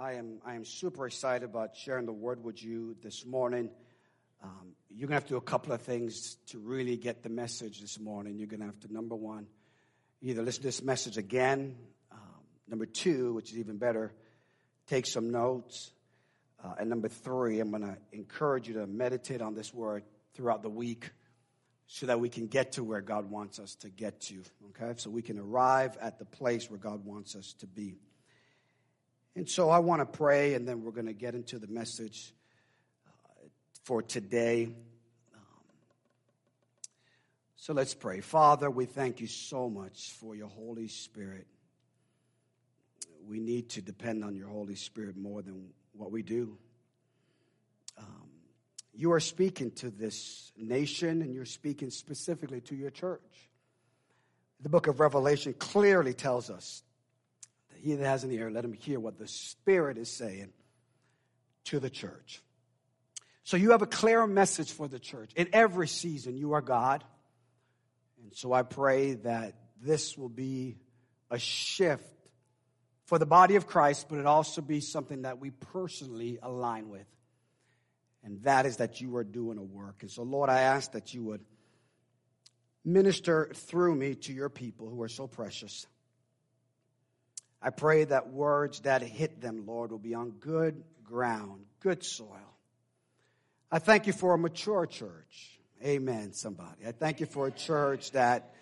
I am, I am super excited about sharing the word with you this morning. Um, you're going to have to do a couple of things to really get the message this morning. You're going to have to, number one, either listen to this message again. Um, number two, which is even better, take some notes. Uh, and number three, I'm going to encourage you to meditate on this word throughout the week so that we can get to where God wants us to get to, okay? So we can arrive at the place where God wants us to be. And so I want to pray, and then we're going to get into the message uh, for today. Um, so let's pray. Father, we thank you so much for your Holy Spirit. We need to depend on your Holy Spirit more than what we do. Um, you are speaking to this nation, and you're speaking specifically to your church. The book of Revelation clearly tells us he that has an ear, let him hear what the Spirit is saying to the church. So you have a clear message for the church. In every season, you are God. And so I pray that this will be a shift for the body of Christ, but it also be something that we personally align with. And that is that you are doing a work. And so, Lord, I ask that you would minister through me to your people who are so precious. I pray that words that hit them, Lord, will be on good ground, good soil. I thank you for a mature church. Amen, somebody. I thank you for a church that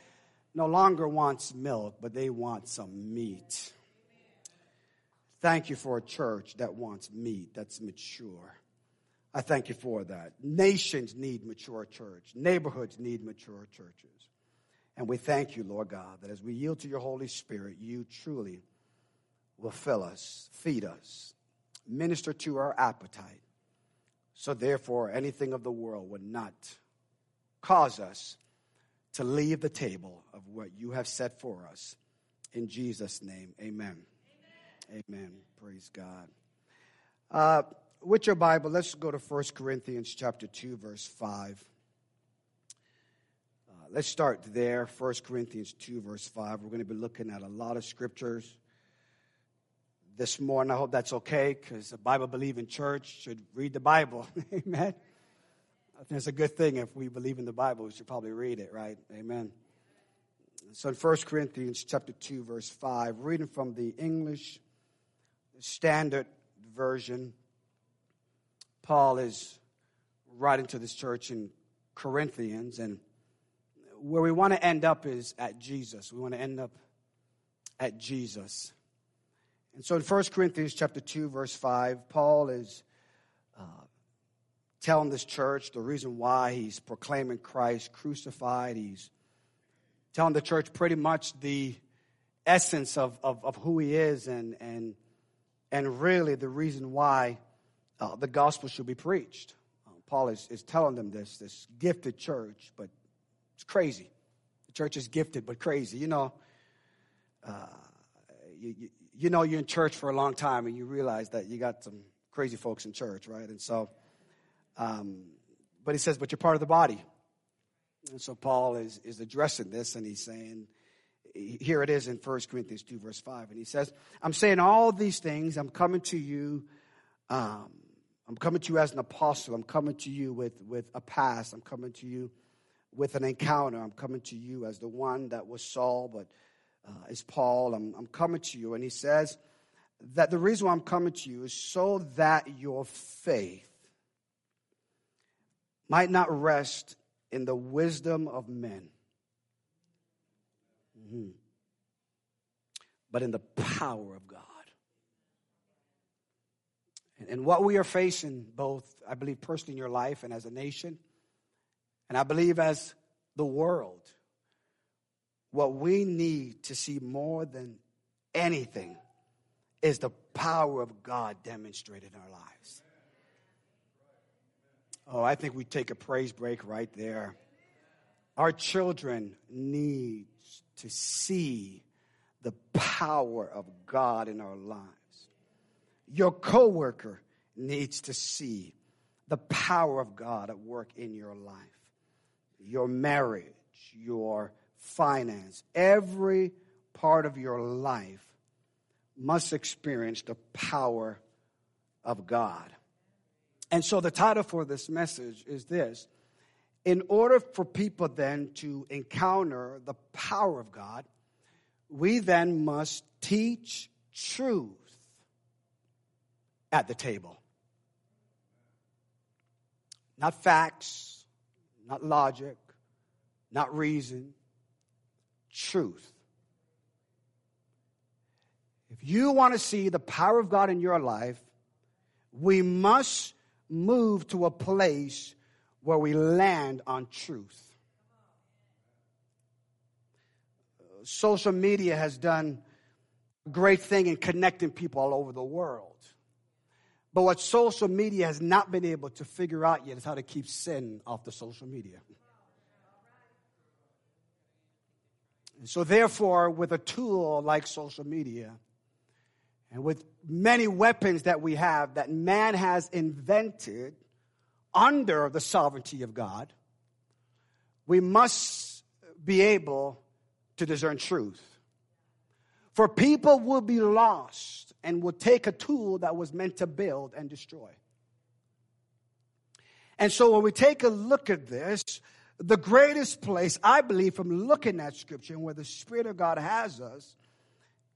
no longer wants milk, but they want some meat. Thank you for a church that wants meat, that's mature. I thank you for that. Nations need mature church. Neighborhoods need mature churches. And we thank you, Lord God, that as we yield to your Holy Spirit, you truly will fill us, feed us, minister to our appetite. So, therefore, anything of the world would not cause us to leave the table of what you have set for us. In Jesus' name, amen. Amen. amen. Praise God. Uh, with your Bible, let's go to 1 Corinthians chapter 2, verse 5. Uh, let's start there, 1 Corinthians 2, verse 5. We're going to be looking at a lot of scriptures this morning. I hope that's okay because a Bible believing church should read the Bible. Amen. I think it's a good thing if we believe in the Bible, we should probably read it, right? Amen. So in 1 Corinthians chapter 2, verse 5, reading from the English Standard Version, Paul is writing to this church in Corinthians, and where we want to end up is at Jesus. We want to end up at Jesus. And so in 1 Corinthians chapter 2, verse 5, Paul is uh, telling this church the reason why he's proclaiming Christ crucified. He's telling the church pretty much the essence of, of, of who he is and, and, and really the reason why uh, the gospel should be preached. Uh, Paul is, is telling them this, this gifted church, but it's crazy. The church is gifted, but crazy. You know, uh, you, you, you know you're in church for a long time and you realize that you got some crazy folks in church, right? And so, um, but he says, but you're part of the body. And so Paul is, is addressing this and he's saying, here it is in 1 Corinthians 2, verse 5. And he says, I'm saying all these things. I'm coming to you. Um, I'm coming to you as an apostle. I'm coming to you with, with a past. I'm coming to you with an encounter. I'm coming to you as the one that was Saul, but uh, is Paul. I'm, I'm coming to you. And he says that the reason why I'm coming to you is so that your faith might not rest in the wisdom of men, mm-hmm. but in the power of God. And, and what we are facing, both, I believe, personally in your life and as a nation, and I believe as the world, what we need to see more than anything is the power of God demonstrated in our lives. Oh, I think we take a praise break right there. Our children need to see the power of God in our lives. Your coworker needs to see the power of God at work in your life. Your marriage, your finance, every part of your life must experience the power of God. And so the title for this message is this In order for people then to encounter the power of God, we then must teach truth at the table. Not facts, not logic, not reason, truth. If you want to see the power of God in your life, we must move to a place where we land on truth. Social media has done a great thing in connecting people all over the world. But what social media has not been able to figure out yet is how to keep sin off the social media. And so, therefore, with a tool like social media, and with many weapons that we have that man has invented under the sovereignty of God, we must be able to discern truth. For people will be lost and will take a tool that was meant to build and destroy. And so when we take a look at this, the greatest place, I believe, from looking at Scripture and where the Spirit of God has us,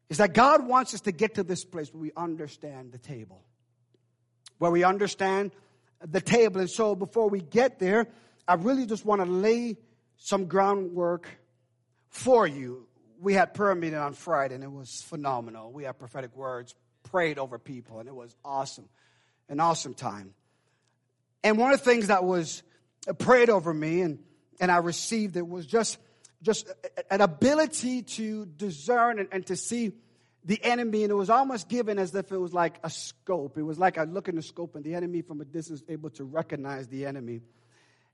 is that God wants us to get to this place where we understand the table. Where we understand the table. And so before we get there, I really just want to lay some groundwork for you. We had prayer meeting on Friday and it was phenomenal. We had prophetic words, prayed over people, and it was awesome. An awesome time. And one of the things that was prayed over me and, and I received it was just just an ability to discern and, and, to see the enemy, and it was almost given as if it was like a scope. It was like I look in the scope, and the enemy from a distance able to recognize the enemy.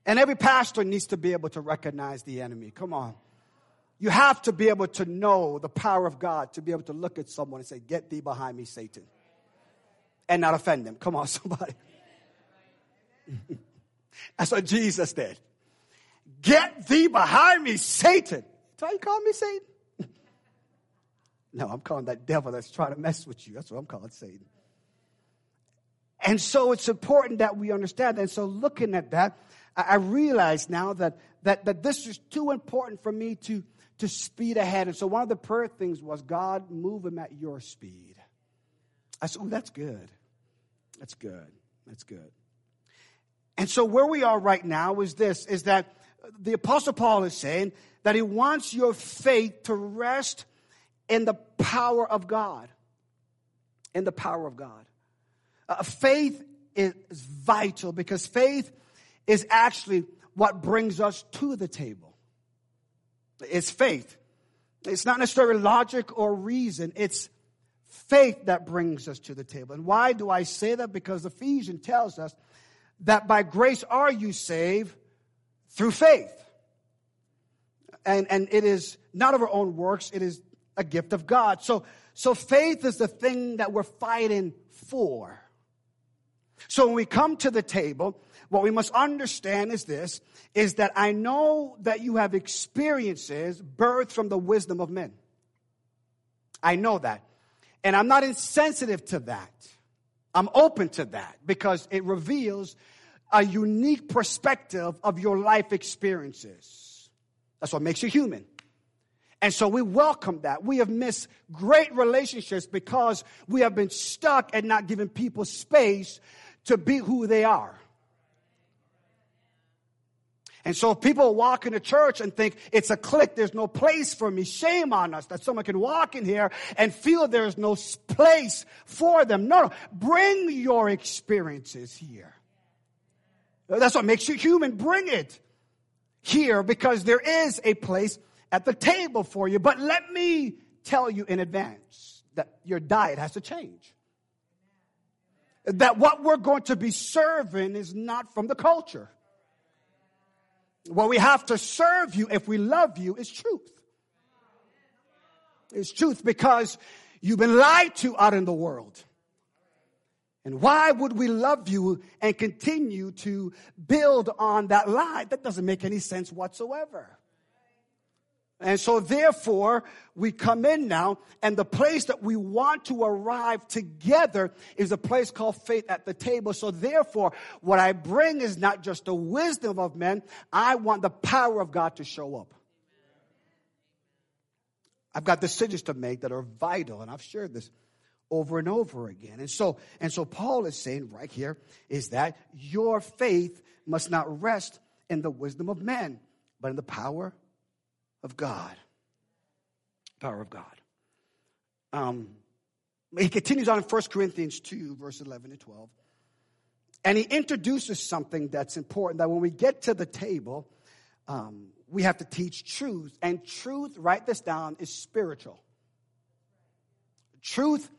And every pastor needs to be able to recognize the enemy. Come on. You have to be able to know the power of God to be able to look at someone and say, Get thee behind me, Satan. And not offend them. Come on, somebody. That's what Jesus did. Get thee behind me, Satan. That's why you call me Satan? no, I'm calling that devil that's trying to mess with you. That's what I'm calling Satan. And so it's important that we understand. That. And so looking at that, I realize now that, that, that this is too important for me to, to speed ahead. And so one of the prayer things was, God, move him at your speed. I said, oh, that's good. That's good. That's good. And so where we are right now is this, is that the Apostle Paul is saying that he wants your faith to rest in the power of God. In the power of God. Uh, faith is vital because faith is actually what brings us to the table. It's faith. It's not necessarily logic or reason. It's faith that brings us to the table. And why do I say that? Because Ephesians tells us that by grace are you saved through faith. And, and it is not of our own works, it is a gift of God. So, so faith is the thing that we're fighting for. So when we come to the table, what we must understand is this, is that I know that you have experiences birthed from the wisdom of men. I know that. And I'm not insensitive to that. I'm open to that because it reveals a unique perspective of your life experiences. That's what makes you human. And so we welcome that. We have missed great relationships because we have been stuck at not giving people space to be who they are. And so people walk into church and think it's a clique, there's no place for me, shame on us that someone can walk in here and feel there's no place for them. No, no. Bring your experiences here. That's what makes you human. Bring it here because there is a place at the table for you. But let me tell you in advance that your diet has to change. That what we're going to be serving is not from the culture. What we have to serve you if we love you is truth. It's truth because you've been lied to out in the world. And why would we love you and continue to build on that lie? That doesn't make any sense whatsoever. And so therefore, we come in now, and the place that we want to arrive together is a place called faith at the table. So therefore, what I bring is not just the wisdom of men, I want the power of God to show up. I've got decisions to make that are vital, and I've shared this over and over again. And so, and so Paul is saying right here is that your faith must not rest in the wisdom of men, but in the power of God. Power of God. Um, he continues on in 1 Corinthians 2, verse 11 and 12. And he introduces something that's important that when we get to the table, um, we have to teach truth. And truth, write this down, is spiritual. Truth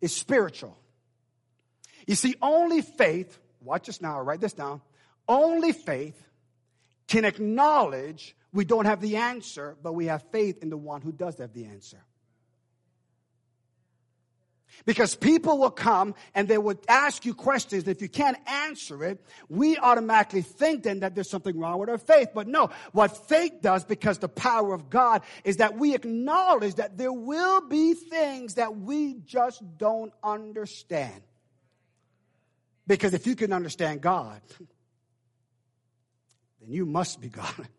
is spiritual. You see, only faith, watch this now, write this down, only faith can acknowledge we don't have the answer, but we have faith in the one who does have the answer. Because people will come and they would ask you questions. If you can't answer it, we automatically think then that there's something wrong with our faith. But no, what faith does, because the power of God, is that we acknowledge that there will be things that we just don't understand. Because if you can understand God, then you must be God.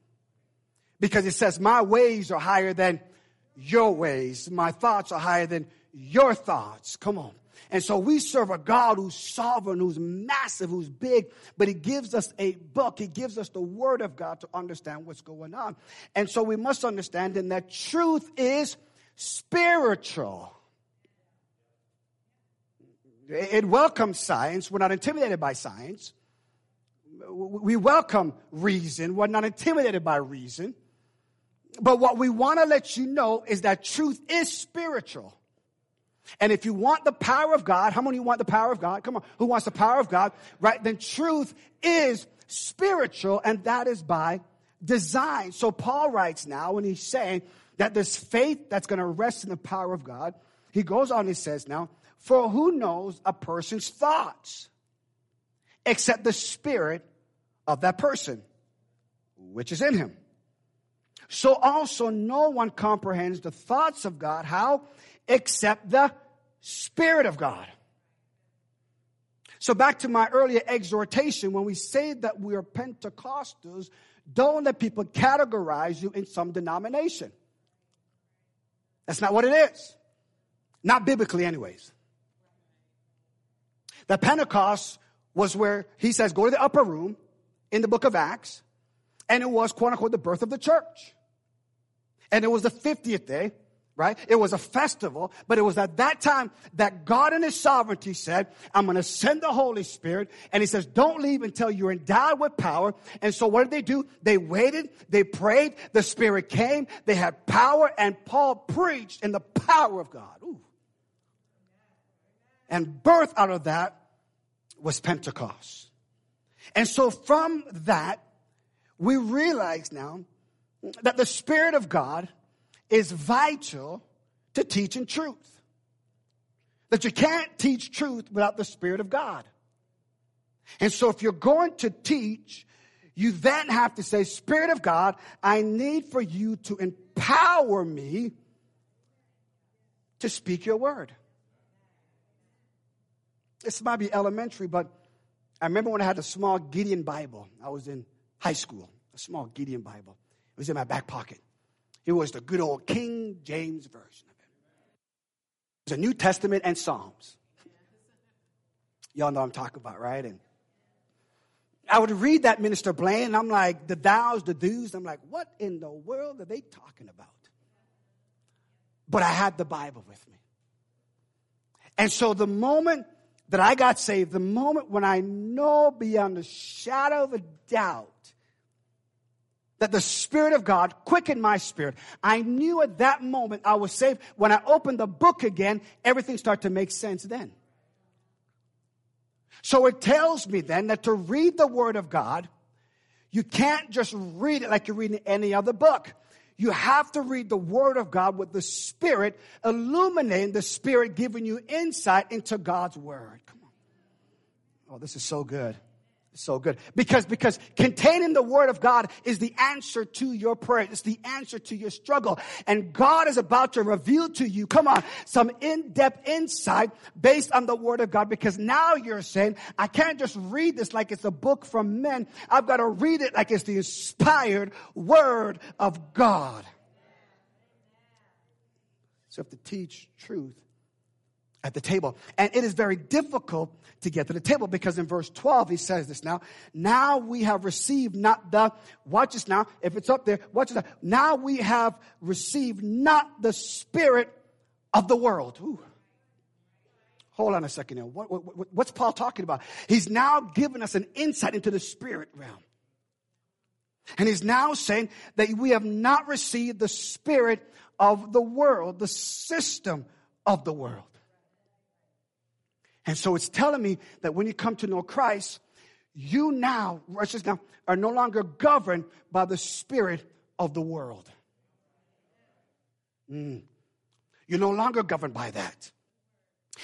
Because it says, My ways are higher than your ways, my thoughts are higher than your thoughts. Come on. And so we serve a God who's sovereign, who's massive, who's big, but He gives us a book. He gives us the Word of God to understand what's going on. And so we must understand then that truth is spiritual. It welcomes science. We're not intimidated by science. We welcome reason. We're not intimidated by reason. But what we want to let you know is that truth is spiritual. And if you want the power of God, how many want the power of God? Come on, who wants the power of God? Right? Then truth is spiritual, and that is by design. So Paul writes now when he's saying that this faith that's going to rest in the power of God, he goes on and says now, for who knows a person's thoughts except the spirit of that person, which is in him? So also no one comprehends the thoughts of God. How? Except the Spirit of God. So back to my earlier exhortation, when we say that we are Pentecostals, don't let people categorize you in some denomination. That's not what it is. Not biblically, anyways. The Pentecost was where he says, go to the upper room in the book of Acts, and it was, quote unquote, the birth of the church. And it was the 50th day right? It was a festival, but it was at that time that God in His sovereignty said, I'm going to send the Holy Spirit. And He says, don't leave until you're endowed with power. And so what did they do? They waited, they prayed, the Spirit came, they had power, and Paul preached in the power of God. Ooh. And birth out of that was Pentecost. And so from that, we realize now that the Spirit of God is vital to teaching truth. That you can't teach truth without the Spirit of God. And so if you're going to teach, you then have to say, Spirit of God, I need for you to empower me to speak your word. This might be elementary, but I remember when I had a small Gideon Bible. I was in high school, a small Gideon Bible. It was in my back pocket. It was the good old King James Version of it. It was a New Testament and Psalms. Y'all know I'm talking about, right? And I would read that Minister Blaine, and I'm like, the thous, the do's. I'm like, what in the world are they talking about? But I had the Bible with me. And so the moment that I got saved, the moment when I know beyond a shadow of a doubt that the Spirit of God quickened my spirit. I knew at that moment I was saved. When I opened the book again, everything started to make sense then. So it tells me then that to read the Word of God, you can't just read it like you're reading any other book. You have to read the Word of God with the Spirit illuminating the Spirit giving you insight into God's Word. Come on. Oh, this is so good. So good. Because because containing the word of god is the answer to your prayer. It's the answer to your struggle. And god is about to reveal to you come on some in-depth insight based on the word of god. Because now you're saying i can't just read this like it's a book from men. I've got to read it like it's the inspired word of god. So have to teach truth at the table. And it is very difficult to get to the table because in verse 12 he says this now. Now we have received not the, watch this now, if it's up there, watch this now. We have received not the spirit of the world. Ooh. Hold on a second now. What, what, what's Paul talking about? He's now given us an insight into the spirit realm. And he's now saying that we have not received the spirit of the world, the system of the world. And so it's telling me that when you come to know Christ, you now, just now, are no longer governed by the spirit of the world. Mm. You're no longer governed by that.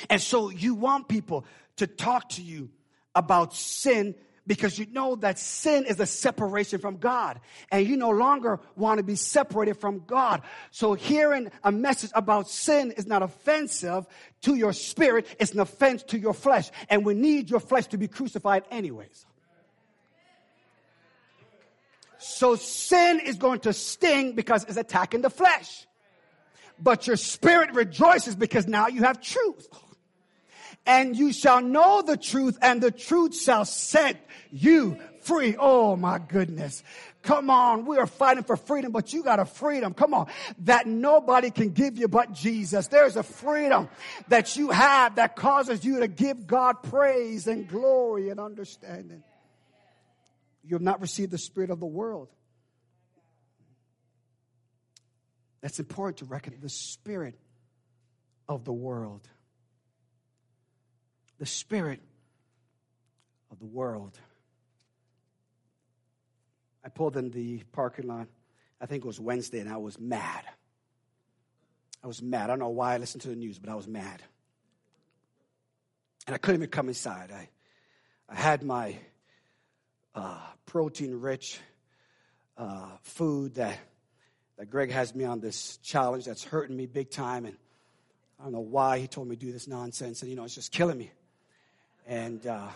And so you want people to talk to you about sin because you know that sin is a separation from God and you no longer want to be separated from God. So hearing a message about sin is not offensive to your spirit. It's an offense to your flesh. And we need your flesh to be crucified anyways. So sin is going to sting because it's attacking the flesh. But your spirit rejoices because now you have truth and you shall know the truth and the truth shall set you free. Oh my goodness. Come on. We are fighting for freedom, but you got a freedom. Come on. That nobody can give you but Jesus. There's a freedom that you have that causes you to give God praise and glory and understanding. You have not received the spirit of the world. That's important to reckon the spirit of the world the spirit of the world. I pulled in the parking lot, I think it was Wednesday, and I was mad. I was mad. I don't know why I listened to the news, but I was mad. And I couldn't even come inside. I, I had my uh, protein rich uh, food that, that Greg has me on this challenge that's hurting me big time. And I don't know why he told me to do this nonsense. And, you know, it's just killing me and uh,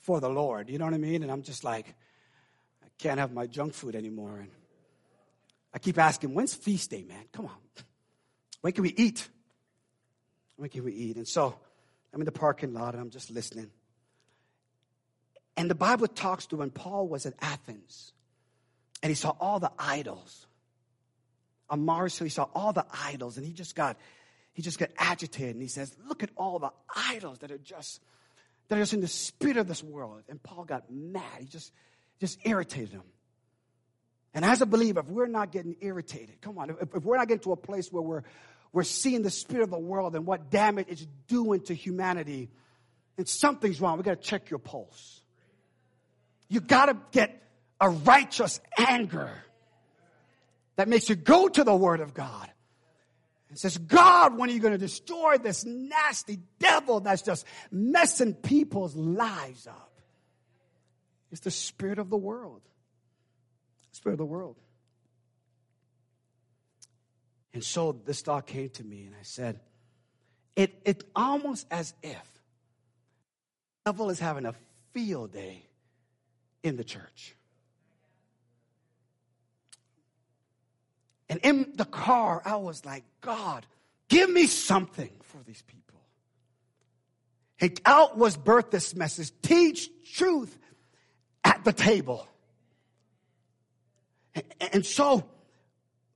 for the Lord. You know what I mean? And I'm just like, I can't have my junk food anymore. And I keep asking, when's feast day, man? Come on. When can we eat? When can we eat? And so I'm in the parking lot and I'm just listening. And the Bible talks to when Paul was at Athens and he saw all the idols. On Mars, so he saw all the idols and he just got he just got agitated and he says, Look at all the idols that are just that are just in the spirit of this world. And Paul got mad. He just, just irritated him. And as a believer, if we're not getting irritated, come on, if, if we're not getting to a place where we're, we're seeing the spirit of the world and what damage it's doing to humanity, and something's wrong, we got to check your pulse. You got to get a righteous anger that makes you go to the Word of God and says, God, when are you going to destroy this nasty devil that's just messing people's lives up? It's the spirit of the world. Spirit of the world. And so this thought came to me, and I said, it, it's almost as if the devil is having a field day in the church. And in the car, I was like, God, give me something for these people. And out was birthed this message teach truth at the table. And so,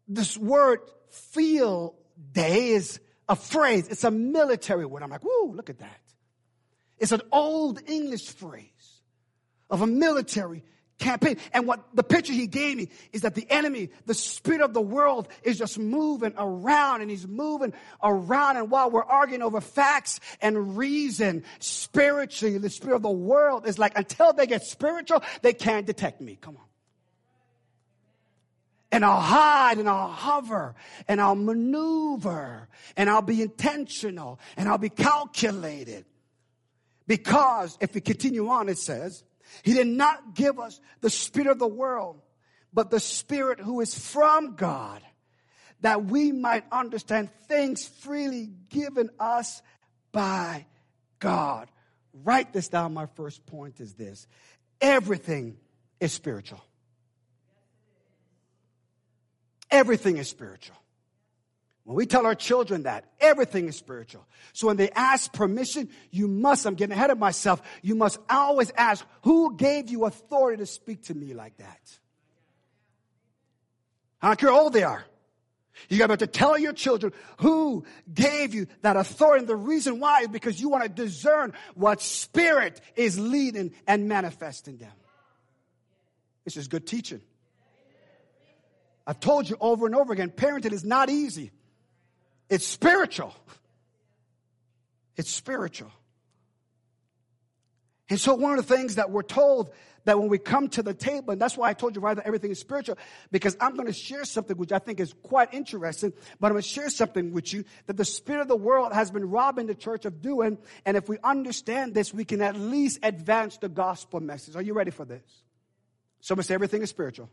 this word field day is a phrase, it's a military word. I'm like, whoa, look at that. It's an old English phrase of a military campaign. And what the picture he gave me is that the enemy, the spirit of the world, is just moving around and he's moving around. And while we're arguing over facts and reason, spiritually, the spirit of the world is like, until they get spiritual, they can't detect me. Come on. And I'll hide and I'll hover and I'll maneuver and I'll be intentional and I'll be calculated. Because if we continue on, it says, He did not give us the spirit of the world, but the spirit who is from God, that we might understand things freely given us by God. Write this down. My first point is this everything is spiritual. Everything is spiritual. When we tell our children that, everything is spiritual. So when they ask permission, you must, I'm getting ahead of myself, you must always ask, who gave you authority to speak to me like that? I don't care how old they are. You got to tell your children who gave you that authority. And the reason why is because you want to discern what spirit is leading and manifesting them. This is good teaching. I've told you over and over again, parenting is not easy. It's spiritual. It's spiritual. And so, one of the things that we're told that when we come to the table, and that's why I told you right that everything is spiritual, because I'm going to share something which I think is quite interesting, but I'm going to share something with you that the spirit of the world has been robbing the church of doing. And if we understand this, we can at least advance the gospel message. Are you ready for this? Someone say everything is spiritual.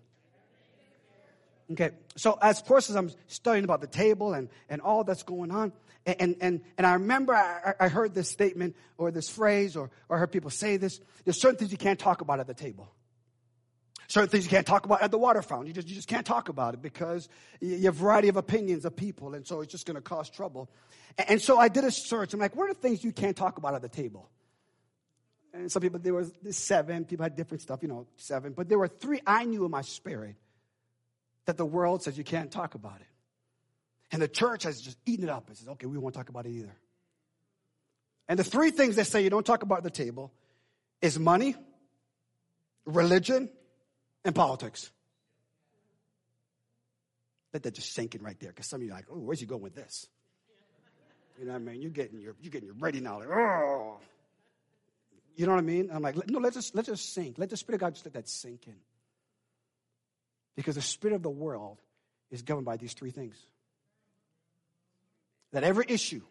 Okay, so as course as I'm studying about the table and, and all that's going on, and, and, and I remember I, I heard this statement or this phrase or, or I heard people say this. There's certain things you can't talk about at the table. Certain things you can't talk about at the water fountain. You just, you just can't talk about it because you have a variety of opinions of people, and so it's just going to cause trouble. And, and so I did a search. I'm like, what are the things you can't talk about at the table? And some people, there was seven. People had different stuff, you know, seven. But there were three I knew in my spirit that the world says you can't talk about it. And the church has just eaten it up and says, okay, we won't talk about it either. And the three things they say you don't talk about at the table is money, religion, and politics. Let that just sink in right there, because some of you are like, oh, where's he going with this? You know what I mean? You're getting your you're getting your ready now, like, oh. You know what I mean? I'm like, no, let's just let just sink. Let the Spirit of God just let that sink in. Because the spirit of the world is governed by these three things. That every issue,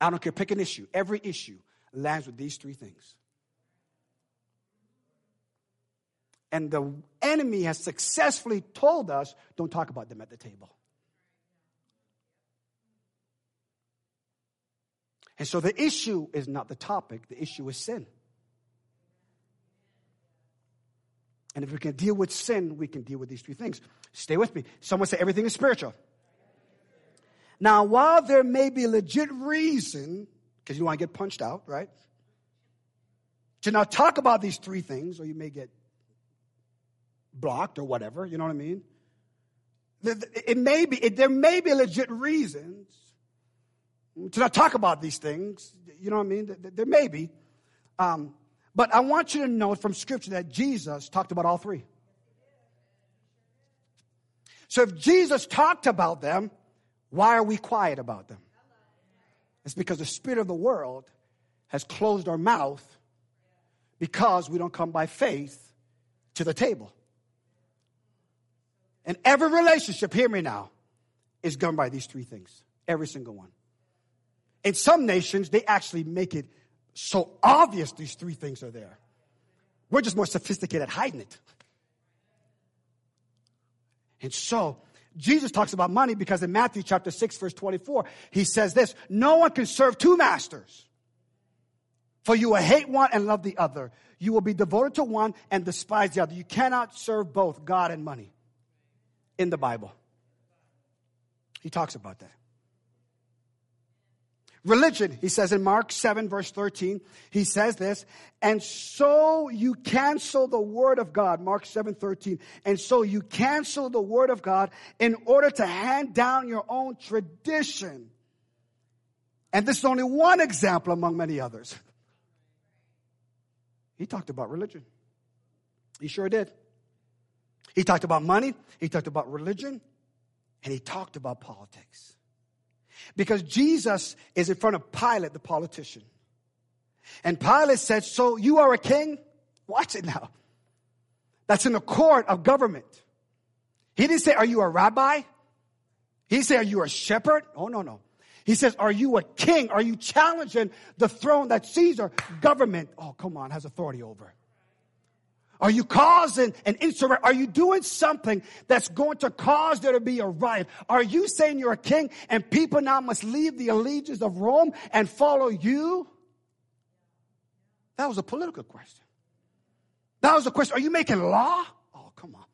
I don't care, pick an issue, every issue lands with these three things. And the enemy has successfully told us don't talk about them at the table. And so the issue is not the topic, the issue is sin. And if we can deal with sin, we can deal with these three things. Stay with me. Someone say everything is spiritual. Now, while there may be legit reason, because you don't want to get punched out, right? To not talk about these three things, or you may get blocked or whatever, you know what I mean? It may be, it, there may be legit reasons to not talk about these things, you know what I mean? There may be. Um, but I want you to know from Scripture that Jesus talked about all three. So if Jesus talked about them, why are we quiet about them? It's because the spirit of the world has closed our mouth because we don't come by faith to the table. And every relationship, hear me now, is governed by these three things. Every single one. In some nations, they actually make it so obvious these three things are there. We're just more sophisticated at hiding it. And so, Jesus talks about money because in Matthew chapter 6 verse 24, he says this, no one can serve two masters. For you will hate one and love the other. You will be devoted to one and despise the other. You cannot serve both God and money in the Bible. He talks about that. Religion, he says in Mark 7, verse 13, he says this, and so you cancel the word of God, Mark 7, 13, and so you cancel the word of God in order to hand down your own tradition. And this is only one example among many others. He talked about religion. He sure did. He talked about money, he talked about religion, and he talked about politics. Because Jesus is in front of Pilate, the politician. And Pilate said, So you are a king? Watch it now. That's in the court of government. He didn't say, Are you a rabbi? He say, Are you a shepherd? Oh, no, no. He says, Are you a king? Are you challenging the throne that Caesar, government, oh, come on, has authority over? Are you causing an insurrection? Are you doing something that's going to cause there to be a riot? Are you saying you're a king and people now must leave the allegiance of Rome and follow you? That was a political question. That was a question. Are you making law? Oh, come on.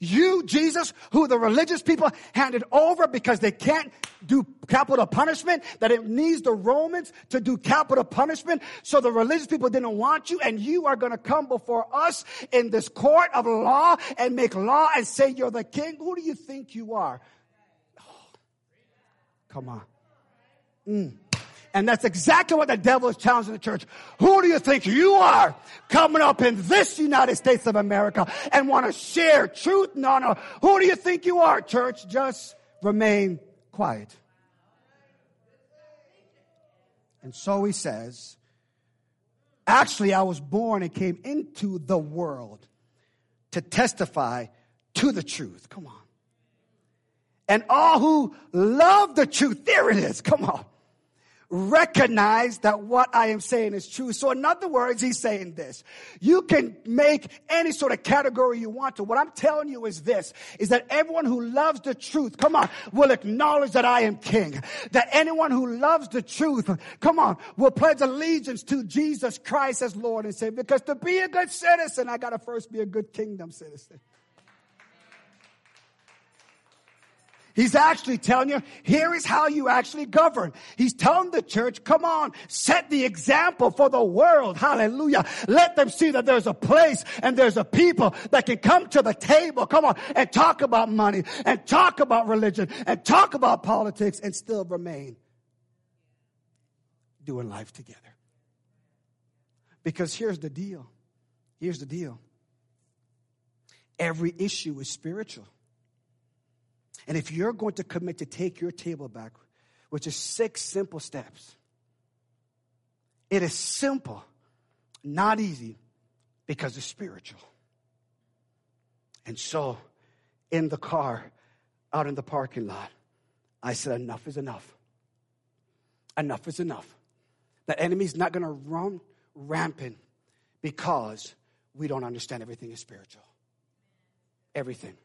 You, Jesus, who the religious people handed over because they can't do capital punishment, that it needs the Romans to do capital punishment. So the religious people didn't want you and you are going to come before us in this court of law and make law and say you're the king. Who do you think you are? Oh, come on. Mm. And that's exactly what the devil is challenging the church. Who do you think you are coming up in this United States of America and want to share truth? No, no. Who do you think you are, church? Just remain quiet. And so he says, actually, I was born and came into the world to testify to the truth. Come on. And all who love the truth, there it is. Come on recognize that what I am saying is true. So in other words, he's saying this. You can make any sort of category you want to. What I'm telling you is this, is that everyone who loves the truth, come on, will acknowledge that I am king. That anyone who loves the truth, come on, will pledge allegiance to Jesus Christ as Lord and Savior. Because to be a good citizen, I gotta first be a good kingdom citizen. He's actually telling you, here is how you actually govern. He's telling the church, come on, set the example for the world. Hallelujah. Let them see that there's a place and there's a people that can come to the table, come on, and talk about money and talk about religion and talk about politics and still remain doing life together. Because here's the deal. Here's the deal. Every issue is spiritual. And if you're going to commit to take your table back, which is six simple steps, it is simple, not easy, because it's spiritual. And so, in the car, out in the parking lot, I said, Enough is enough. Enough is enough. The enemy's not going to run rampant because we don't understand everything is spiritual. Everything.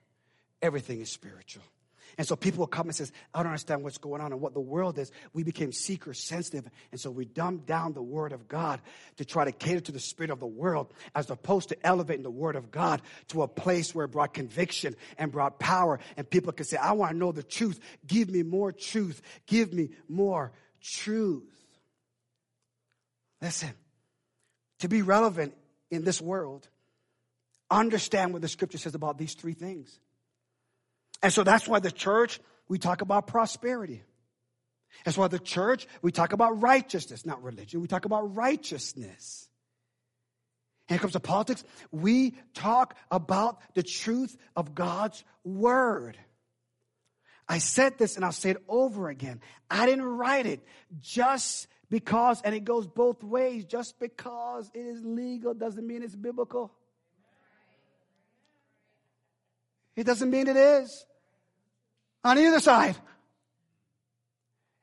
Everything is spiritual. And so people will come and says, I don't understand what's going on and what the world is. We became seeker sensitive. And so we dumbed down the word of God to try to cater to the spirit of the world as opposed to elevating the word of God to a place where it brought conviction and brought power. And people could say, I want to know the truth. Give me more truth. Give me more truth. Listen, to be relevant in this world, understand what the scripture says about these three things. And so that's why the church, we talk about prosperity. That's why the church, we talk about righteousness, not religion. We talk about righteousness. And it comes to politics, we talk about the truth of God's word. I said this and I'll say it over again. I didn't write it just because, and it goes both ways, just because it is legal doesn't mean it's biblical. It doesn't mean it is on either side.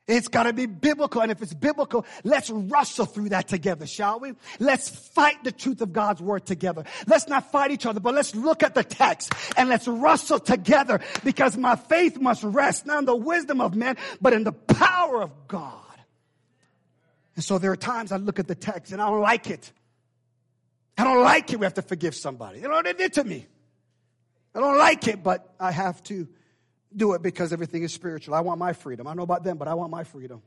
It's got to be biblical. And if it's biblical, let's wrestle through that together, shall we? Let's fight the truth of God's word together. Let's not fight each other, but let's look at the text and let's wrestle together because my faith must rest not in the wisdom of men, but in the power of God. And so there are times I look at the text and I don't like it. I don't like it. We have to forgive somebody. You know what they did to me. I don't like it, but I have to do it because everything is spiritual. I want my freedom. I know about them, but I want my freedom.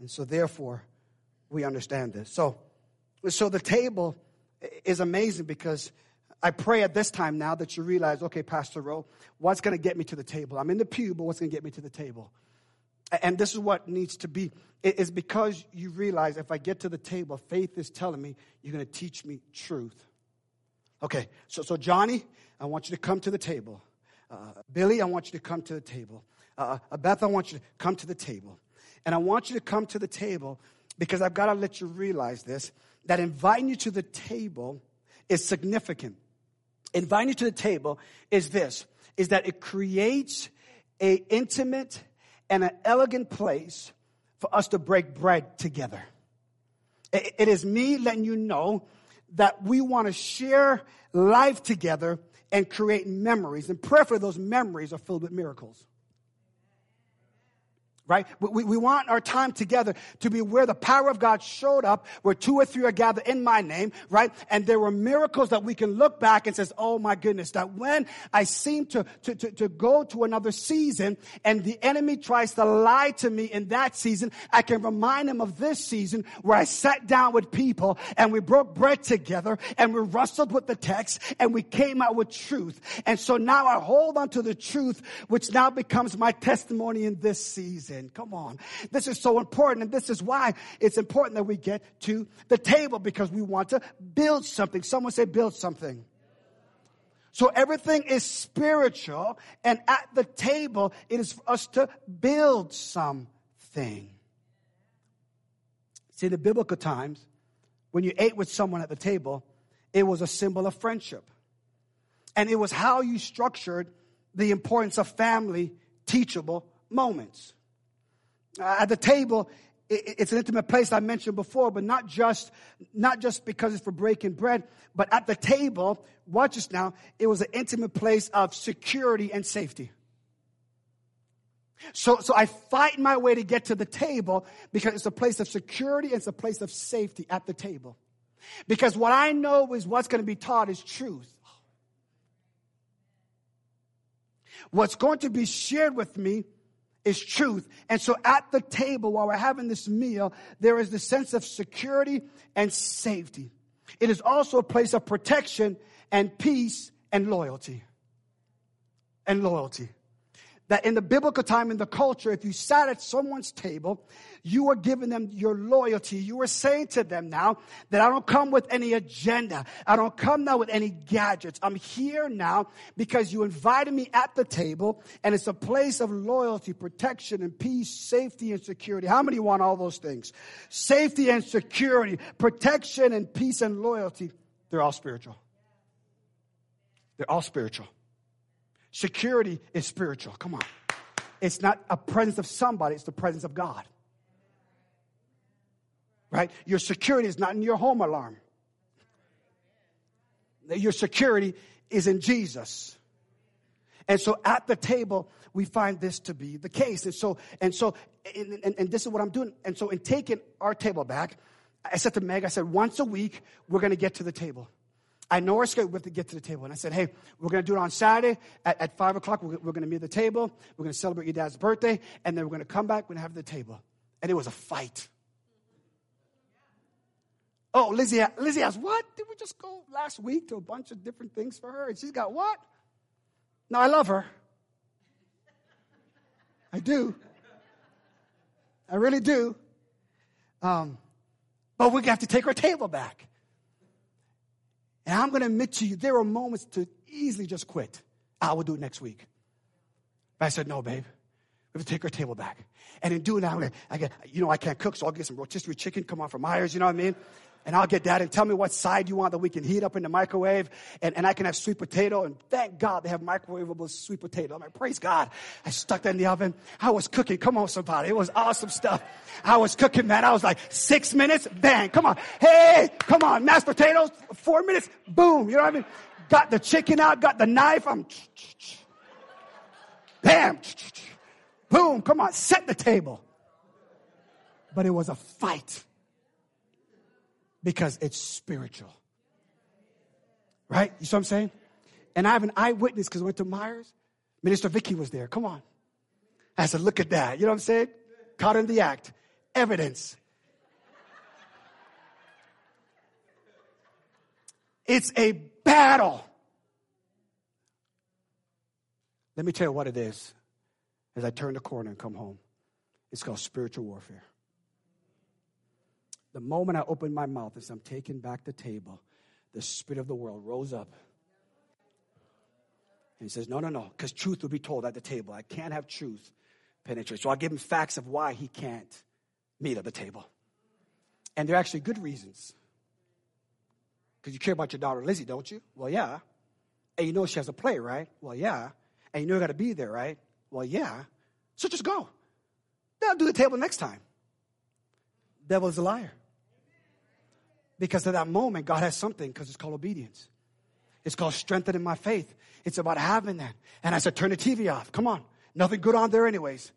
And so, therefore, we understand this. So, so the table is amazing because I pray at this time now that you realize, okay, Pastor Rowe, what's going to get me to the table? I'm in the pew, but what's going to get me to the table? And this is what needs to be. It is because you realize if I get to the table, faith is telling me you're going to teach me truth. Okay, so, so Johnny, I want you to come to the table. Uh, Billy, I want you to come to the table. Uh, uh, Beth, I want you to come to the table. And I want you to come to the table because I've got to let you realize this that inviting you to the table is significant. Inviting you to the table is this is that it creates a intimate and an elegant place for us to break bread together. It is me letting you know that we want to share life together and create memories. And preferably those memories are filled with miracles right? We, we want our time together to be where the power of God showed up, where two or three are gathered in my name, right? And there were miracles that we can look back and says, oh my goodness, that when I seem to, to, to, to go to another season and the enemy tries to lie to me in that season, I can remind him of this season where I sat down with people and we broke bread together and we wrestled with the text and we came out with truth. And so now I hold on to the truth, which now becomes my testimony in this season. Come on. This is so important. And this is why it's important that we get to the table because we want to build something. Someone say, build something. So everything is spiritual. And at the table, it is for us to build something. See, the biblical times, when you ate with someone at the table, it was a symbol of friendship. And it was how you structured the importance of family teachable moments. Uh, at the table, it's an intimate place I mentioned before, but not just, not just because it's for breaking bread, but at the table, watch this now, it was an intimate place of security and safety. So, so I fight my way to get to the table because it's a place of security it's a place of safety at the table. Because what I know is what's going to be taught is truth. What's going to be shared with me is truth. And so at the table, while we're having this meal, there is the sense of security and safety. It is also a place of protection and peace and loyalty. And loyalty that in the biblical time, in the culture, if you sat at someone's table, you were giving them your loyalty. You were saying to them now that I don't come with any agenda. I don't come now with any gadgets. I'm here now because you invited me at the table and it's a place of loyalty, protection and peace, safety and security. How many want all those things? Safety and security, protection and peace and loyalty. They're all spiritual. They're all spiritual. Security is spiritual. Come on. It's not a presence of somebody, it's the presence of God. Right? Your security is not in your home alarm. Your security is in Jesus. And so at the table, we find this to be the case. And so, and so, and, and, and, this is what I'm doing. And so in taking our table back, I said to Meg, I said, once a week, we're going to get to the table. I know our schedule. We have to get to the table. And I said, hey, we're going to do it on Saturday at, at 5 o'clock. We're, we're going to meet at the table. We're going to celebrate your dad's birthday. And then we're going to come back. We're going to have the table. And it was a fight. Oh, Lizzie, Lizzie asked, what? Did we just go last week to a bunch of different things for her? And she's got what? No, I love her. I do. I really do. Um, but we have to take our table back. And I'm going to admit to you, there are moments to easily just quit. I will do it next week. But I said, no, babe. We have to take our table back. And in doing that, I'm gonna, I get, you know, I can't cook, so I'll get some rotisserie chicken, come on from Meijer's, you know what I mean? And I'll get that and tell me what side you want that we can heat up in the microwave. And, and I can have sweet potato. And thank God they have microwavable sweet potato. I'm like, praise God. I stuck that in the oven. I was cooking. Come on, somebody. It was awesome stuff. I was cooking, man. I was like, six minutes, bang. Come on. Hey, come on. Mashed potatoes, four minutes, boom. You know what I mean? Got the chicken out, got the knife. I'm, bam, boom. Come on. Set the table. But it was a fight because it's spiritual. Right? You see what I'm saying? And I have an eyewitness because I went to Meijer's. Minister Vicky was there. Come on. I said, look at that. You know what I'm saying? Caught in the act. Evidence. It's a battle. Let me tell you what it is as I turn the corner and come home. It's called spiritual warfare. The moment I opened my mouth as I'm taking back the table, the spirit of the world rose up. And he says, No, no, no, because truth will be told at the table. I can't have truth penetrate. So I give him facts of why he can't meet at the table. And they're actually good reasons. Because you care about your daughter Lizzie, don't you? Well, yeah. And you know she has a play, right? Well, yeah. And you know you got to be there, right? Well, yeah. So just go. I'll do the table next time. Devil is a liar. Because at that moment, God has something because it's called obedience. It's called strengthening my faith. It's about having that. And I said, turn the TV off. Come on. Nothing good on there, anyways.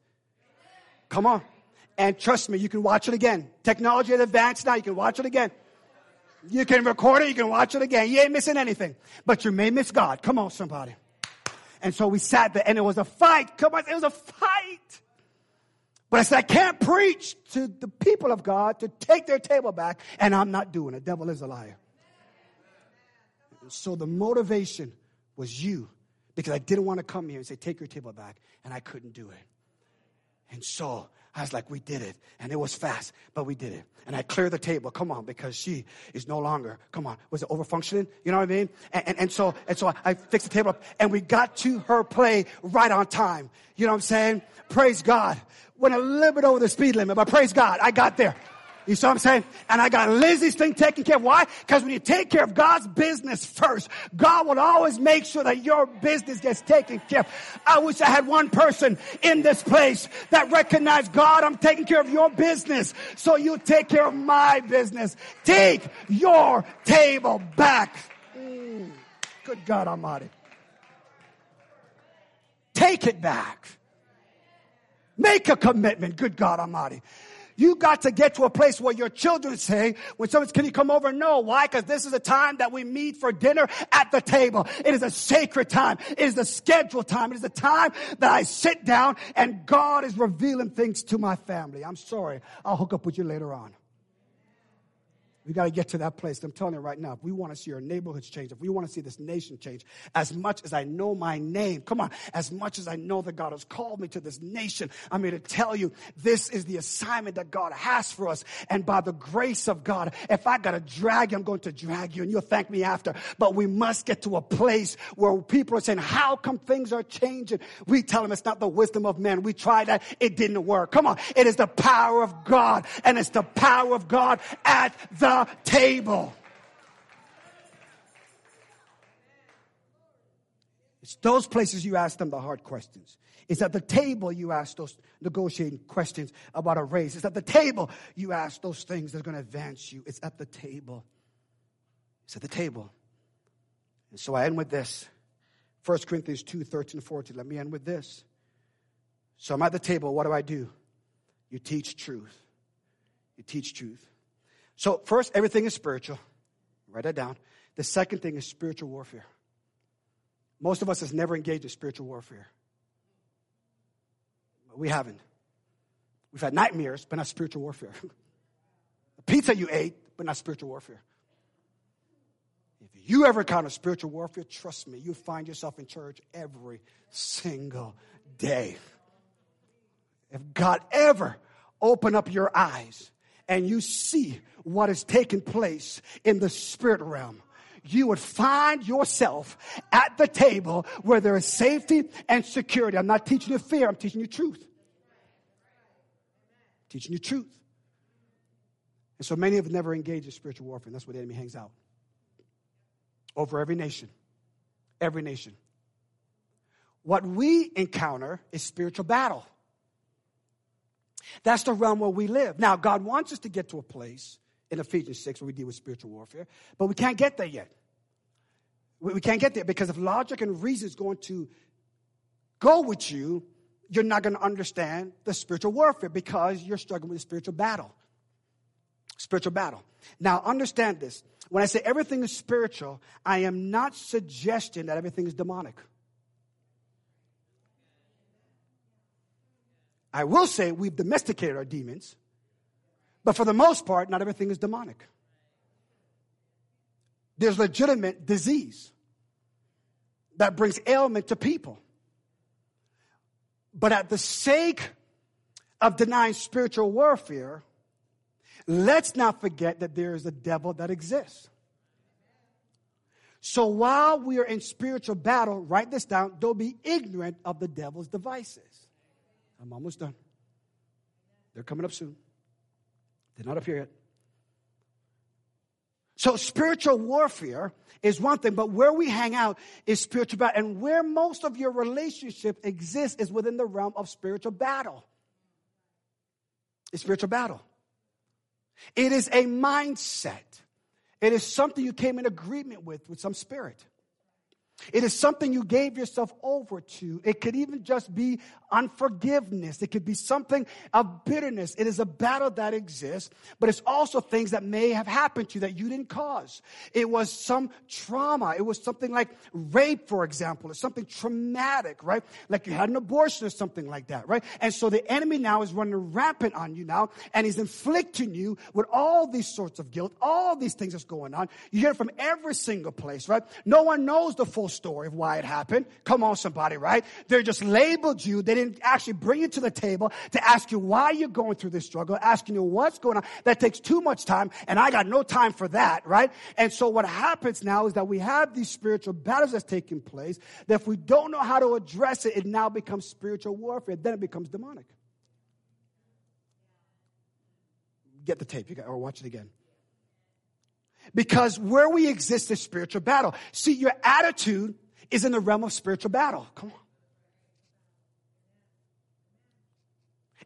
Come on. And trust me, you can watch it again. Technology has advanced now. You can watch it again. You can record it. You can watch it again. You ain't missing anything. But you may miss God. Come on, somebody. And so we sat there and it was a fight. Come on. It was a fight. But I said, I can't preach to the people of God to take their table back, and I'm not doing it. Devil is a liar. So the motivation was you because I didn't want to come here and say, take your table back, and I couldn't do it. And so I was like, we did it. And it was fast, but we did it. And I cleared the table. Come on, because she is no longer, come on, was it over functioning? You know what I mean? And, and, and, so, and so I fixed the table up and we got to her play right on time. You know what I'm saying? Praise God. Went a little bit over the speed limit, but praise God, I got there. You see what I'm saying? And I got Lizzie's thing taken care of. Why? Because when you take care of God's business first, God will always make sure that your business gets taken care of. I wish I had one person in this place that recognized, God, I'm taking care of your business. So you take care of my business. Take your table back. Mm, good God Almighty. Take it back. Make a commitment. Good God Almighty. You got to get to a place where your children say, when someone can you come over? No. Why? Because this is a time that we meet for dinner at the table. It is a sacred time. It is a scheduled time. It is a time that I sit down and God is revealing things to my family. I'm sorry. I'll hook up with you later on. We got to get to that place. I'm telling you right now, if we want to see our neighborhoods change, if we want to see this nation change, as much as I know my name, come on, as much as I know that God has called me to this nation, I'm here to tell you this is the assignment that God has for us. And by the grace of God, if I got to drag you, I'm going to drag you and you'll thank me after. But we must get to a place where people are saying, how come things are changing? We tell them it's not the wisdom of men. We tried that. It didn't work. Come on. It is the power of God and it's the power of God at the table. It's those places you ask them the hard questions. It's at the table you ask those negotiating questions about a race. It's at the table you ask those things that are going to advance you. It's at the table. It's at the table. And so I end with this 1 Corinthians 2 13 14. Let me end with this. So I'm at the table. What do I do? You teach truth. You teach truth. So, first, everything is spiritual. Write that down. The second thing is spiritual warfare. Most of us has never engaged in spiritual warfare. We haven't. We've had nightmares, but not spiritual warfare. the pizza you ate, but not spiritual warfare. If you ever encounter spiritual warfare, trust me, you find yourself in church every single day. If God ever open up your eyes and you see what is taking place in the spirit realm, you would find yourself at the table where there is safety and security. I'm not teaching you fear, I'm teaching you truth. Teaching you truth. And so many have never engaged in spiritual warfare, and that's where the enemy hangs out. Over every nation. Every nation. What we encounter is spiritual battle. That's the realm where we live. Now, God wants us to get to a place in Ephesians 6 where we deal with spiritual warfare, but we can't get there yet. We can't get there because if logic and reason is going to go with you, you're not going to understand the spiritual warfare because you're struggling with a spiritual battle. Spiritual battle. Now, understand this. When I say everything is spiritual, I am not suggesting that everything is demonic. I will say we've domesticated our demons, but for the most part, not everything is demonic. There's legitimate disease that brings ailment to people. But at the sake of denying spiritual warfare, let's not forget that there is a devil that exists. So while we are in spiritual battle, write this down, don't be ignorant of the devil's devices. I'm almost done. They're coming up soon. They're not up here yet. So spiritual warfare is one thing, but where we hang out is spiritual battle. And where most of your relationship exists is within the realm of spiritual battle. It's spiritual battle. It is a mindset. It is something you came in agreement with, with some spirit. It is something you gave yourself over to. It could even just be unforgiveness. It could be something of bitterness. It is a battle that exists, but it's also things that may have happened to you that you didn't cause. It was some trauma. It was something like rape, for example, or something traumatic, right? Like you had an abortion or something like that, right? And so the enemy now is running rampant on you now, and he's inflicting you with all these sorts of guilt, all these things that's going on. You hear it from every single place, right? No one knows the full story of why it happened. Come on, somebody, right? They just labeled you. They didn't actually bring you to the table to ask you why you're going through this struggle, asking you what's going on. That takes too much time, and I got no time for that, right? And so what happens now is that we have these spiritual battles that's taking place, that if we don't know how to address it, it now becomes spiritual warfare. Then it becomes demonic. Get the tape, you got, or watch it again. Because where we exist is spiritual battle. See, your attitude is in the realm of spiritual battle. Come on.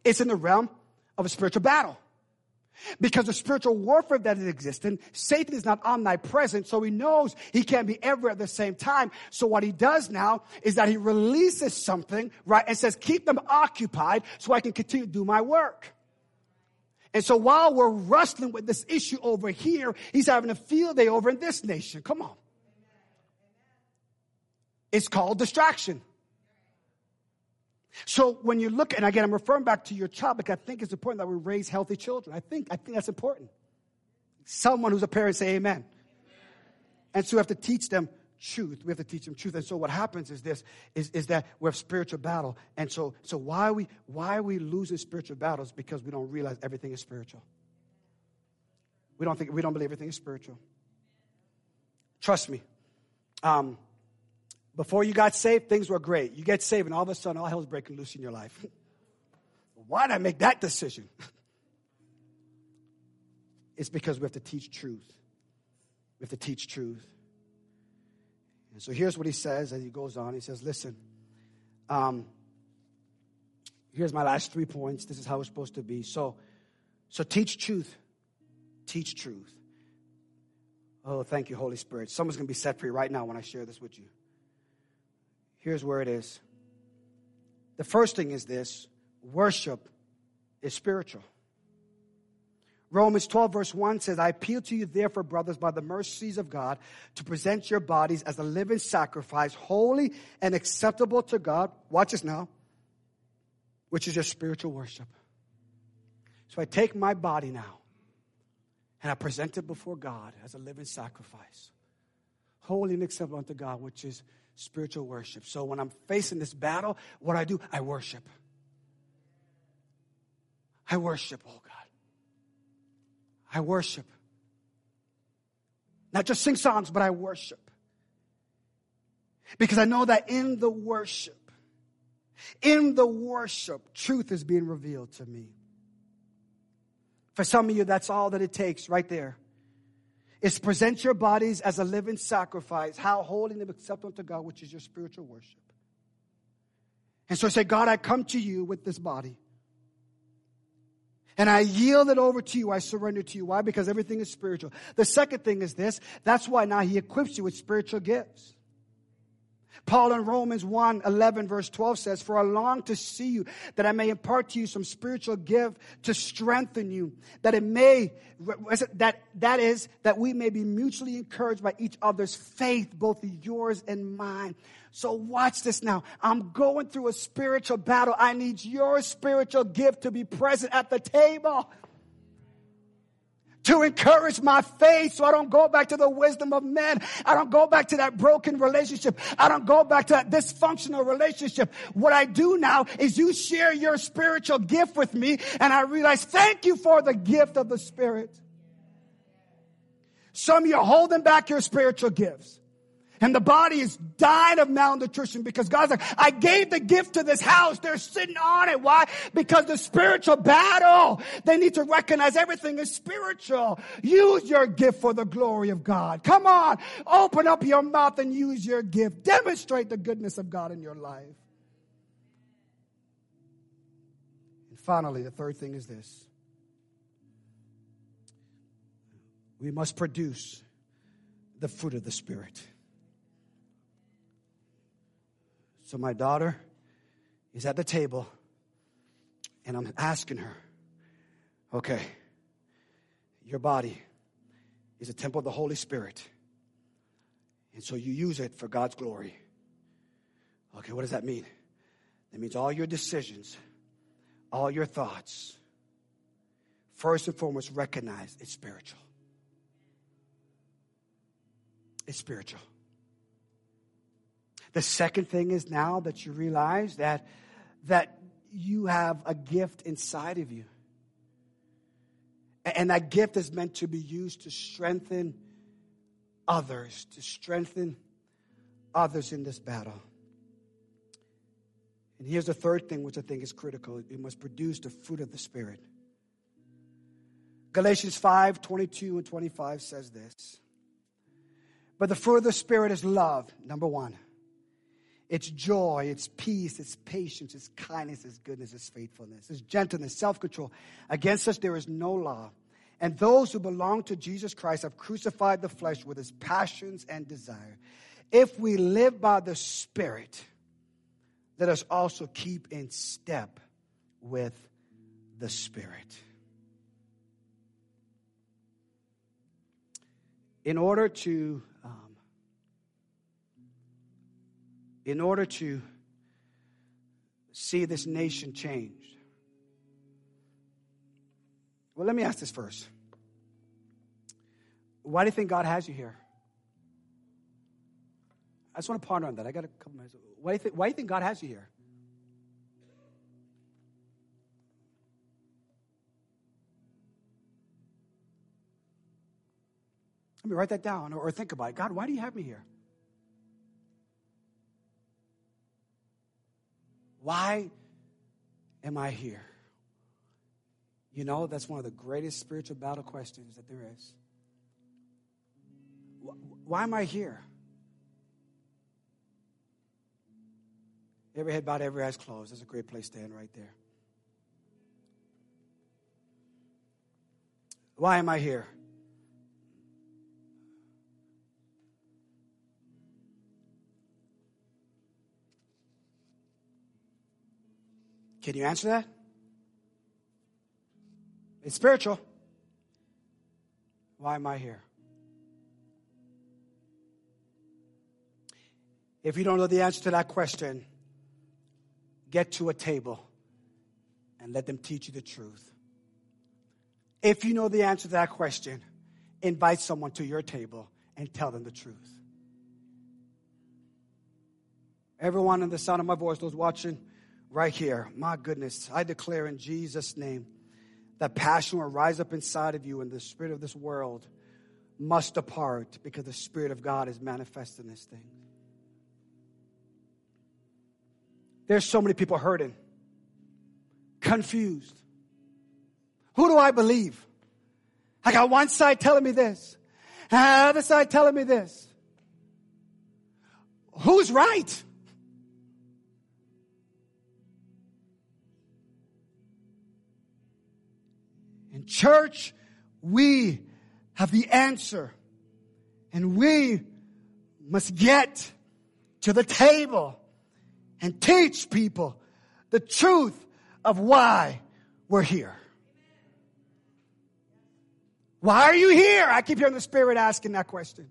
It's in the realm of a spiritual battle. Because the spiritual warfare that is existing, Satan is not omnipresent, so he knows he can't be everywhere at the same time. So what he does now is that he releases something, right, and says, keep them occupied so I can continue to do my work. And so while we're wrestling with this issue over here, he's having a field day over in this nation. Come on. It's called distraction. So when you look, and again, I'm referring back to your child because I think it's important that we raise healthy children. I think, I think that's important. Someone who's a parent say amen. amen. And so you have to teach them truth. We have to teach them truth. And so what happens is this, is, is that we have spiritual battle. And so, so why, we, why are we losing spiritual battles? Because we don't realize everything is spiritual. We don't think, we don't believe everything is spiritual. Trust me. Um, before you got saved, things were great. You get saved and all of a sudden all hell's breaking loose in your life. why did I make that decision? it's because we have to teach truth. We have to teach truth. And so here's what he says as he goes on. He says, Listen, um, here's my last three points. This is how it's supposed to be. So, so teach truth. Teach truth. Oh, thank you, Holy Spirit. Someone's going to be set free right now when I share this with you. Here's where it is. The first thing is this worship is spiritual. Romans 12, verse 1 says, I appeal to you, therefore, brothers, by the mercies of God, to present your bodies as a living sacrifice, holy and acceptable to God. Watch this now, which is your spiritual worship. So I take my body now and I present it before God as a living sacrifice, holy and acceptable unto God, which is spiritual worship. So when I'm facing this battle, what I do, I worship. I worship, oh God. I worship. Not just sing songs, but I worship. Because I know that in the worship, in the worship, truth is being revealed to me. For some of you, that's all that it takes right there. Is present your bodies as a living sacrifice, how holy and acceptable to God, which is your spiritual worship. And so say, God, I come to you with this body. And I yield it over to you. I surrender to you. Why? Because everything is spiritual. The second thing is this. That's why now he equips you with spiritual gifts. Paul in Romans 1 11, verse 12 says, For I long to see you, that I may impart to you some spiritual gift to strengthen you, that it may, that, that is, that we may be mutually encouraged by each other's faith, both yours and mine. So watch this now. I'm going through a spiritual battle. I need your spiritual gift to be present at the table to encourage my faith so I don't go back to the wisdom of men. I don't go back to that broken relationship. I don't go back to that dysfunctional relationship. What I do now is you share your spiritual gift with me and I realize thank you for the gift of the Spirit. Some of you are holding back your spiritual gifts. And the body is dying of malnutrition because God's like, I gave the gift to this house. They're sitting on it. Why? Because the spiritual battle. They need to recognize everything is spiritual. Use your gift for the glory of God. Come on. Open up your mouth and use your gift. Demonstrate the goodness of God in your life. And finally, the third thing is this. we must produce the fruit of the Spirit. So my daughter is at the table, and I'm asking her, okay, your body is a temple of the Holy Spirit. And so you use it for God's glory. Okay, what does that mean? That means all your decisions, all your thoughts, first and foremost, recognize it's spiritual. It's spiritual. The second thing is now that you realize that, that you have a gift inside of you. And that gift is meant to be used to strengthen others, to strengthen others in this battle. And here's the third thing, which I think is critical it must produce the fruit of the Spirit. Galatians 5 22 and 25 says this. But the fruit of the Spirit is love, number one. It's joy, it's peace, it's patience, it's kindness, it's goodness, it's faithfulness, it's gentleness, self control. Against us there is no law. And those who belong to Jesus Christ have crucified the flesh with its passions and desire. If we live by the Spirit, let us also keep in step with the Spirit. In order to in order to see this nation changed. Well, let me ask this first. Why do you think God has you here? I just want to ponder on that. I got a couple minutes. Why do you think, why do you think God has you here? Let me write that down or, or think about it. God, why do you have me here? Why am I here? You know, that's one of the greatest spiritual battle questions that there is. Why am I here? Every head bowed, every eyes closed. That's a great place to end right there. Why am I here? Can you answer that? It's spiritual. Why am I here? If you don't know the answer to that question, get to a table and let them teach you the truth. If you know the answer to that question, invite someone to your table and tell them the truth. Everyone in the sound of my voice, those watching right here, my goodness, I declare in Jesus' name that passion will rise up inside of you and the spirit of this world must depart because the Spirit of God is manifesting this thing. There's so many people hurting, confused. Who do I believe? I got one side telling me this, and the other side telling me this. Who's right? Church, we have the answer. And we must get to the table and teach people the truth of why we're here. Why are you here? I keep hearing the Spirit asking that question.